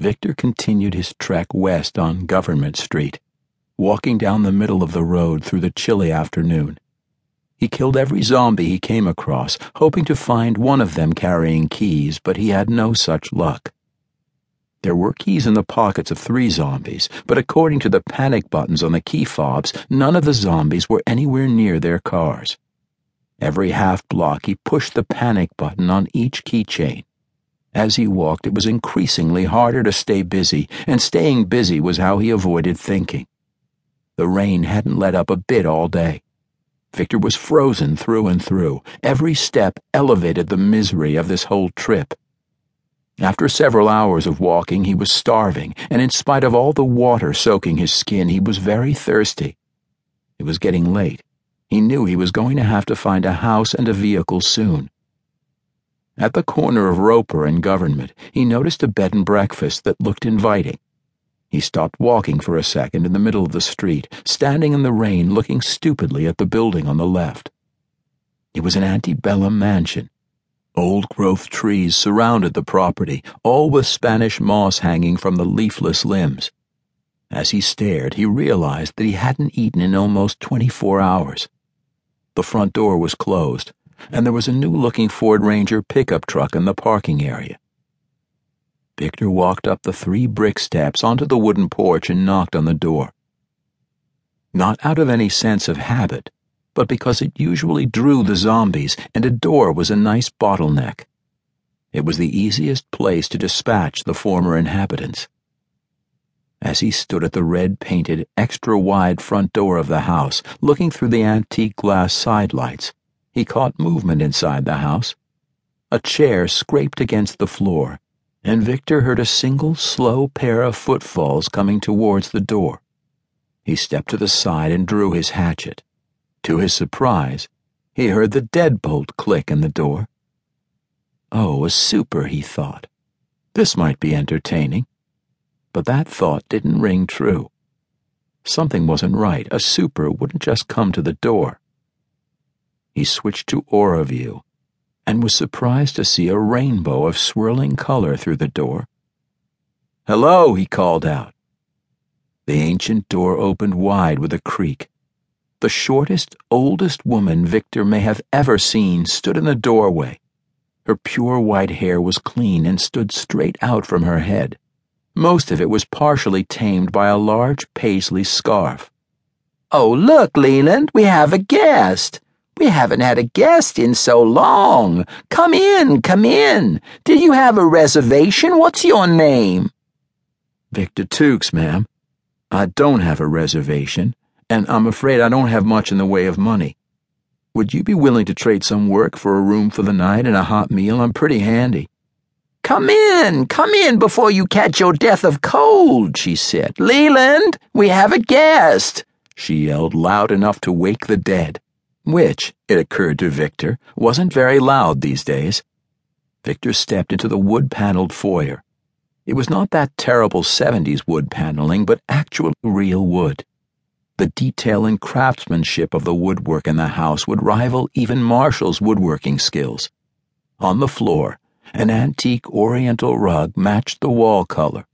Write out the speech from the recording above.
Victor continued his trek west on Government Street, walking down the middle of the road through the chilly afternoon. He killed every zombie he came across, hoping to find one of them carrying keys, but he had no such luck. There were keys in the pockets of three zombies, but according to the panic buttons on the key fobs, none of the zombies were anywhere near their cars. Every half block he pushed the panic button on each keychain. As he walked, it was increasingly harder to stay busy, and staying busy was how he avoided thinking. The rain hadn't let up a bit all day. Victor was frozen through and through. Every step elevated the misery of this whole trip. After several hours of walking, he was starving, and in spite of all the water soaking his skin, he was very thirsty. It was getting late. He knew he was going to have to find a house and a vehicle soon. At the corner of Roper and Government, he noticed a bed and breakfast that looked inviting. He stopped walking for a second in the middle of the street, standing in the rain looking stupidly at the building on the left. It was an antebellum mansion Old growth trees surrounded the property, all with Spanish moss hanging from the leafless limbs. As he stared, he realized that he hadn't eaten in almost 24 hours. The front door was closed, and there was a new looking Ford Ranger pickup truck in the parking area. Victor walked up the three brick steps onto the wooden porch and knocked on the door. Not out of any sense of habit, but because it usually drew the zombies and a door was a nice bottleneck. It was the easiest place to dispatch the former inhabitants. As he stood at the red painted, extra wide front door of the house, looking through the antique glass side lights, he caught movement inside the house. A chair scraped against the floor, and Victor heard a single slow pair of footfalls coming towards the door. He stepped to the side and drew his hatchet. To his surprise, he heard the deadbolt click in the door. Oh, a super, he thought. This might be entertaining. But that thought didn't ring true. Something wasn't right. A super wouldn't just come to the door. He switched to Aura View and was surprised to see a rainbow of swirling color through the door. Hello, he called out. The ancient door opened wide with a creak the shortest, oldest woman Victor may have ever seen stood in the doorway. Her pure white hair was clean and stood straight out from her head. Most of it was partially tamed by a large paisley scarf. Oh, look, Leland, we have a guest. We haven't had a guest in so long. Come in, come in. Did you have a reservation? What's your name? Victor Tookes, ma'am. I don't have a reservation and I'm afraid I don't have much in the way of money. Would you be willing to trade some work for a room for the night and a hot meal? I'm pretty handy. Come in, come in before you catch your death of cold, she said. Leland, we have a guest, she yelled loud enough to wake the dead, which, it occurred to Victor, wasn't very loud these days. Victor stepped into the wood paneled foyer. It was not that terrible 70s wood paneling, but actual real wood. The detail and craftsmanship of the woodwork in the house would rival even Marshall's woodworking skills. On the floor, an antique oriental rug matched the wall color.